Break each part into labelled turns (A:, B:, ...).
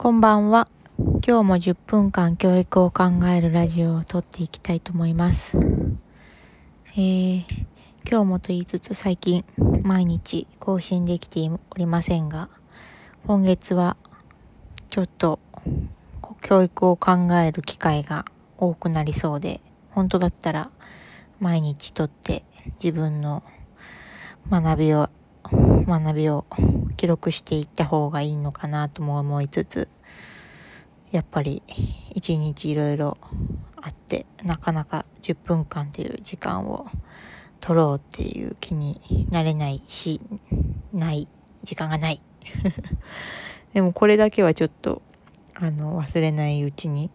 A: こんばんは。今日も10分間教育を考えるラジオを撮っていきたいと思います。えー、今日もと言いつつ最近毎日更新できておりませんが、今月はちょっと教育を考える機会が多くなりそうで、本当だったら毎日撮って自分の学びを学びを記録していった方がいいのかなとも思いつつやっぱり一日いろいろあってなかなか10分間っていう時間を取ろうっていう気になれないしない時間がない。でもこれだけはちょっとあの忘れないうちに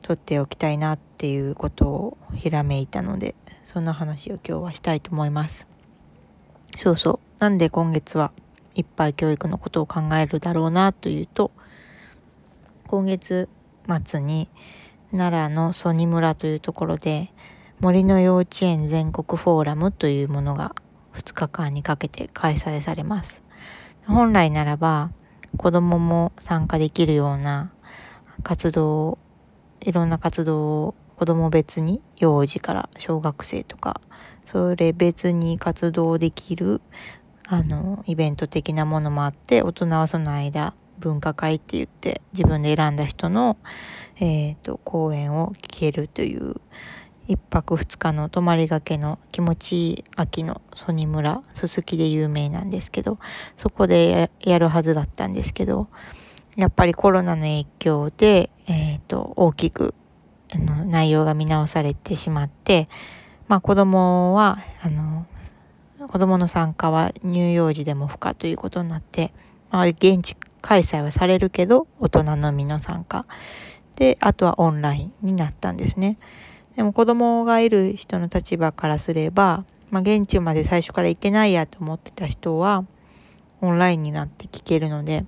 A: 取っておきたいなっていうことをひらめいたのでそんな話を今日はしたいと思います。そうそう。なんで今月はいっぱい教育のことを考えるだろうなというと今月末に奈良の曽爾村というところで森の幼稚園全国フォーラムというものが2日間にかけて開催されます。本来ならば子供もも参加できるような活動いろんな活動を子供別に幼児から小学生とかそれ別に活動できるあのイベント的なものもあって大人はその間文化会って言って自分で選んだ人の、えーと、講演を聞けるという1泊2日の泊まりがけの気持ちいい秋の曽爾村すすきで有名なんですけどそこでやるはずだったんですけどやっぱりコロナの影響で、えーと、大きく内容が見直されてしまって、まあ、子供はあの子供の参加は乳幼児でも不可ということになって、まあ、現地開催はされるけど大人のみの参加。であとはオンラインになったんですね。でも子供がいる人の立場からすれば、まあ、現地まで最初から行けないやと思ってた人はオンラインになって聞けるので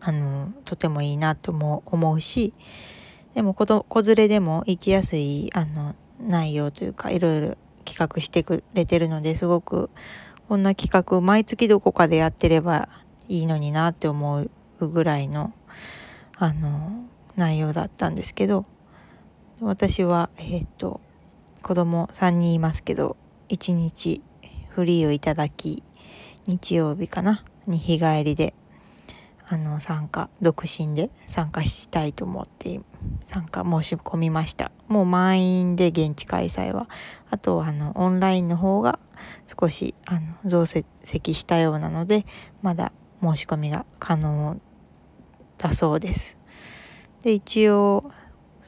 A: あのとてもいいなとも思うしでも子連れでも行きやすいあの内容というかいろいろ企画してくれてるのですごくこんな企画毎月どこかでやってればいいのになって思うぐらいのあの内容だったんですけど私はえっ、と子供3人いますけど1日フリーをいただき日曜日かな？に日帰りであの参加独身で参加したいと思って参加申し込みました。もう満員で現地開催はあとあのオンラインの方が少しあの増席したようなのでまだ申し込みが可能だそうです。で一応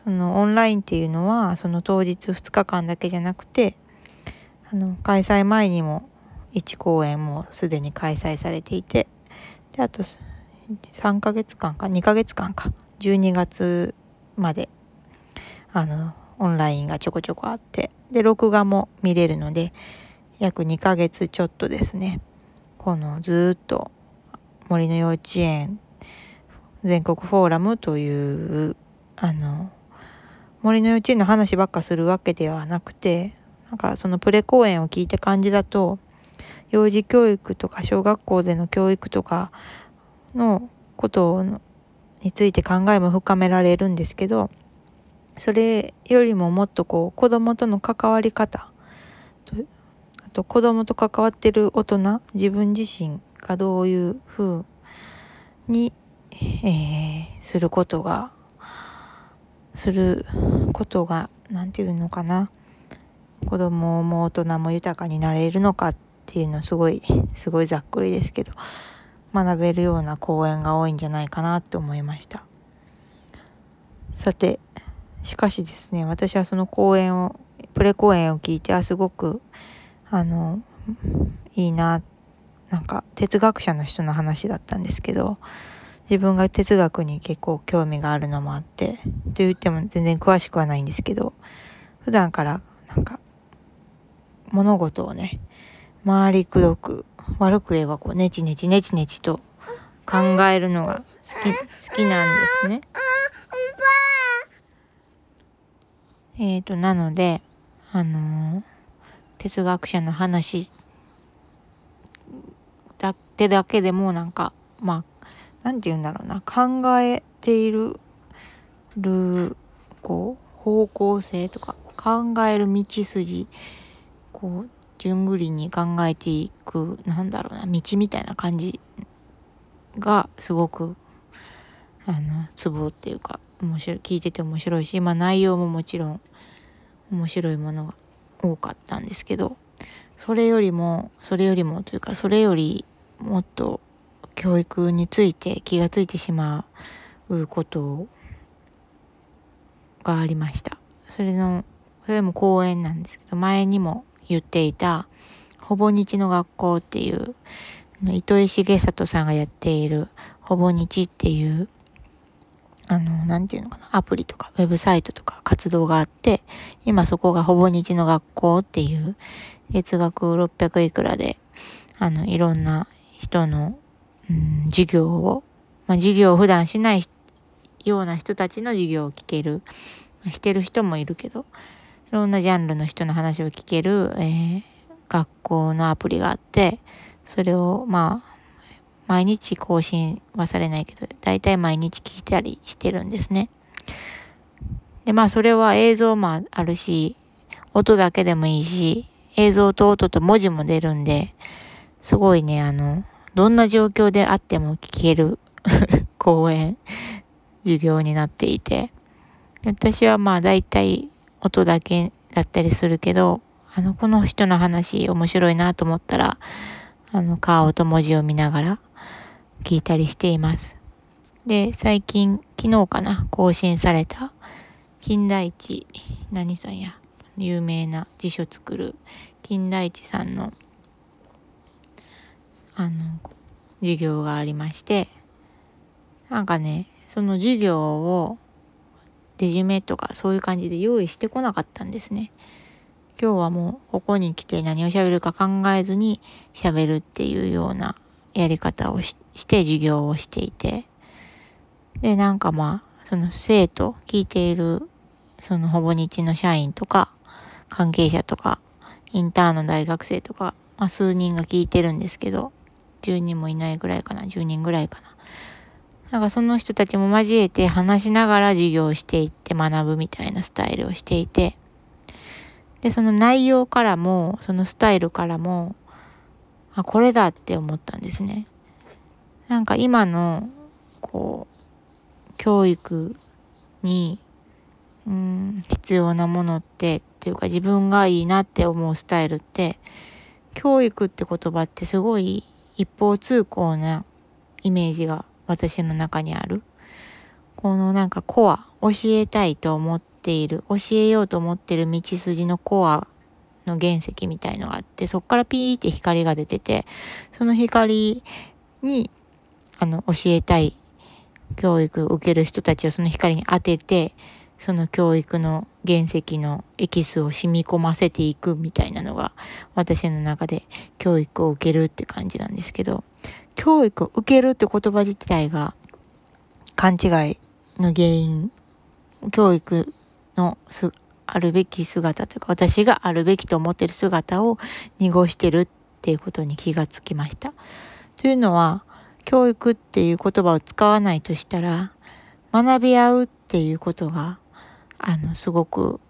A: そのオンラインっていうのはその当日2日間だけじゃなくてあの開催前にも1公演もすでに開催されていてであと3ヶ月間か2ヶ月間か。12月まであのオンラインがちょこちょこあって。で録画も見れるので約2ヶ月ちょっとですね。このずっと森の幼稚園全国フォーラムというあの森の幼稚園の話ばっかするわけではなくてなんかそのプレ公演を聞いた感じだと幼児教育とか小学校での教育とかのことについて考えも深められるんですけどそれよりももっとこう子供との関わり方あと子供と関わってる大人自分自身がどういうふうに、えー、することがすることが何て言うのかな。子供も大人も豊かになれるのかっていうのすごいすごいざっくりですけど。学べるような講演が多いんじゃないかなって思いました。さてしかしですね私はその講演をプレ講演を聞いてあすごくあのいいななんか哲学者の人の話だったんですけど自分が哲学に結構興味があるのもあってと言っても全然詳しくはないんですけど普段からなんか物事をね回りくどく悪く言えばこうネチネチネチネチと考えるのが好き好きなんですね。えっ、ー、となのであのー、哲学者の話だってだけでもなんかまあ何て言うんだろうな考えているるこう方向性とか考える道筋こう順繰りに考えていくなんだろうな道みたいな感じがすごくあのツボっていうか面白い聞いてて面白いし、まあ、内容ももちろん面白いものが多かったんですけどそれよりもそれよりもというかそれよりもっと教育について気がついてしまうことがありました。それのそれも講演なんですけど前にも言っていたほぼ日の学校っていう糸井重里さんがやっているほぼ日っていうあの、なんていうのかな、アプリとかウェブサイトとか活動があって、今そこがほぼ日の学校っていう月額600いくらで、あの、いろんな人の、うん、授業を、まあ、授業を普段しないような人たちの授業を聞ける、まあ、してる人もいるけど、ろんなジャンルの人の話を聞ける、えー、学校のアプリがあって、それを、まあ、毎日更新はされないけど、だいたい毎日聞いたりしてるんですね。で、まあそれは映像もあるし、音だけでもいいし、映像と音と文字も出るんで、すごいね、あの、どんな状況であっても聞ける 講演、授業になっていて、私はまあ大体音だけだったりするけど、あの、この人の話面白いなと思ったら、あの、顔と文字を見ながら聞いたりしています。で、最近、昨日かな、更新された、金田一、何さんや、有名な辞書作る、金田一さんの、あの、授業がありまして、なんかね、その授業を、デジュメとかそういう感じで用意してこなかったんですね。今日はもうここに来て何を喋るか考えずに喋るっていうようなやり方をして授業をしていて、で、なんかまあ、その生徒、聞いている、そのほぼ日の社員とか、関係者とか、インターンの大学生とか、まあ数人が聞いてるんですけど、10人もいないぐらいかな、10人ぐらいかな。なんかその人たちも交えて話しながら授業をしていって学ぶみたいなスタイルをしていて、で、その内容からも、そのスタイルからも、あ、これだって思ったんですね。なんか今の、こう、教育に、うん、必要なものって、っていうか自分がいいなって思うスタイルって、教育って言葉ってすごい一方通行なイメージが私の中にある。このなんかコア、教えたいと思っている、教えようと思ってる道筋のコアの原石みたいのがあって、そっからピーって光が出てて、その光に、あの、教えたい教育を受ける人たちをその光に当てて、その教育の原石のエキスを染み込ませていくみたいなのが私の中で教育を受けるって感じなんですけど、教育受けるって言葉自体が勘違いの原因、教育のすあるべき姿というか、私があるべきと思っている姿を濁してるっていうことに気がつきました。というのは、教育っていう言葉を使わないとしたら、学び合うっていうことが、あの、すごく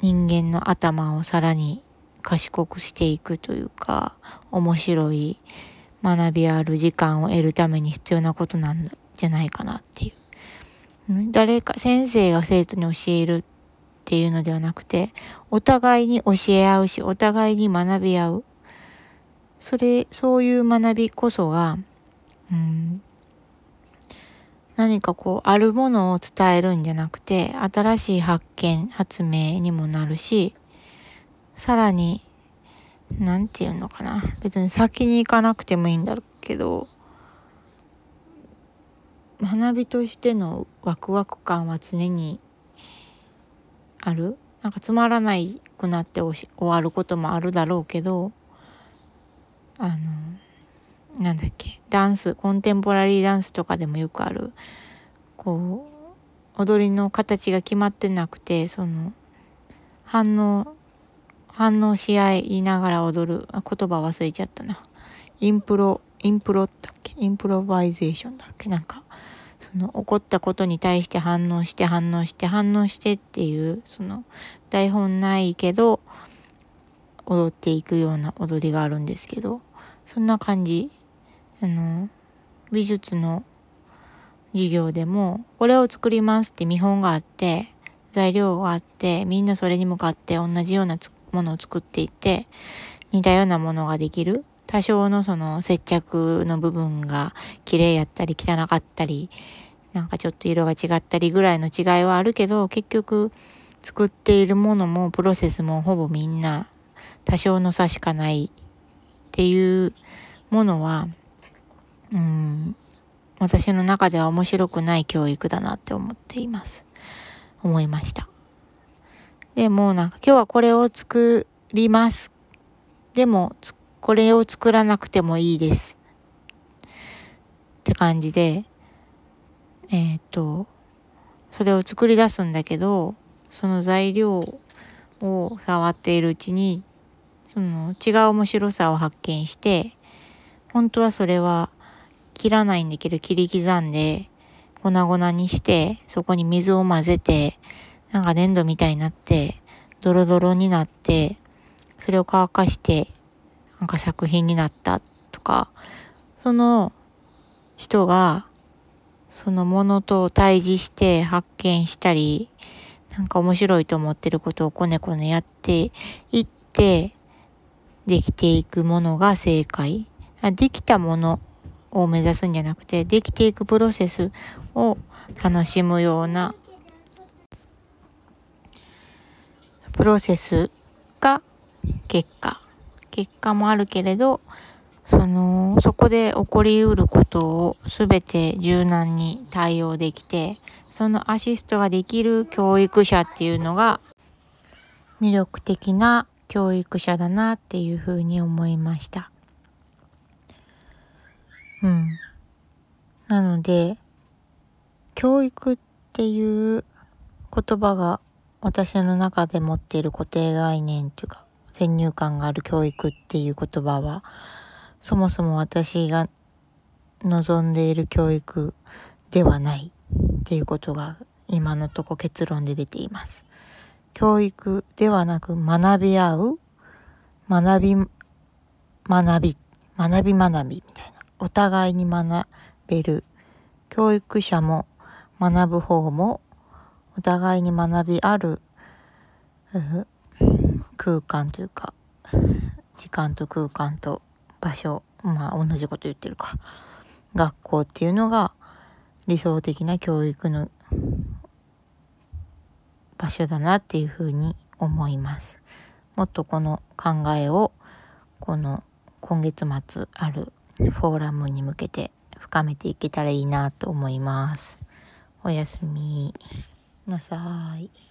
A: 人間の頭をさらに賢くしていくというか、面白い学びある時間を得るために必要なことなんじゃないかなっていう。誰か、先生が生徒に教えるっていうのではなくて、お互いに教え合うし、お互いに学び合う。それ、そういう学びこそが、うん、何かこう、あるものを伝えるんじゃなくて、新しい発見、発明にもなるし、さらに、なんていうのかな。別に先に行かなくてもいいんだけど、花火としてのワクワク感は常にある。なんかつまらないくなって終わることもあるだろうけど。あのなんだっけ。ダンスコンテンポラリーダンスとかでもよくある。こう踊りの形が決まってなくてその反応反応し合いながら踊る。あ言葉忘れちゃったな。impro impro だっけ？ improvisation だっけ？なんか、その起こったことに対して反応して反応して反応してっていう、その台本ないけど、踊っていくような踊りがあるんですけど、そんな感じ。あの、美術の授業でも、これを作りますって見本があって、材料があって、みんなそれに向かって同じようなものを作っていて、似たようなものができる。多少のその接着の部分が綺麗やったり汚かったり、なんかちょっと色が違ったりぐらいの違いはあるけど、結局作っているものもプロセスもほぼみんな多少の差しかないっていうものは、うん、私の中では面白くない教育だなって思っています。思いました。でもなんか今日はこれを作ります。でも、これを作らなくてもいいです。って感じで、えっ、と、それを作り出すんだけど、その材料を触っているうちに、その違う面白さを発見して、本当はそれは切らないんだけど切り刻んで、粉々にして、そこに水を混ぜて、なんか粘土みたいになって、ドロドロになって、それを乾かして、なんか作品になったとか、その人が、そのものと対峙して発見したり、なんか面白いと思ってることをこねこねやっていって、できていくものが正解。できたものを目指すんじゃなくて、できていくプロセスを楽しむようなプロセスが結果。結果もあるけれど、その、そこで起こりうることをすべて柔軟に対応できて、そのアシストができる教育者っていうのが魅力的な教育者だなっていうふうに思いました。うん。なので、教育っていう言葉が私の中で持っている固定概念っていうか先入観がある教育っていう言葉はそもそも私が望んでいる教育ではないっていうことが今のとこ結論で出ています。教育ではなく学び合う学び学び学び学びみたいなお互いに学べる教育者も学ぶ方もお互いに学びある空間というか時間と空間と場所まあ同じこと言ってるか学校っていうのが理想的な教育の場所だなっていうふうに思います。もっとこの考えをこの今月末あるフォーラムに向けて深めていけたらいいなと思います。おやすみなさい。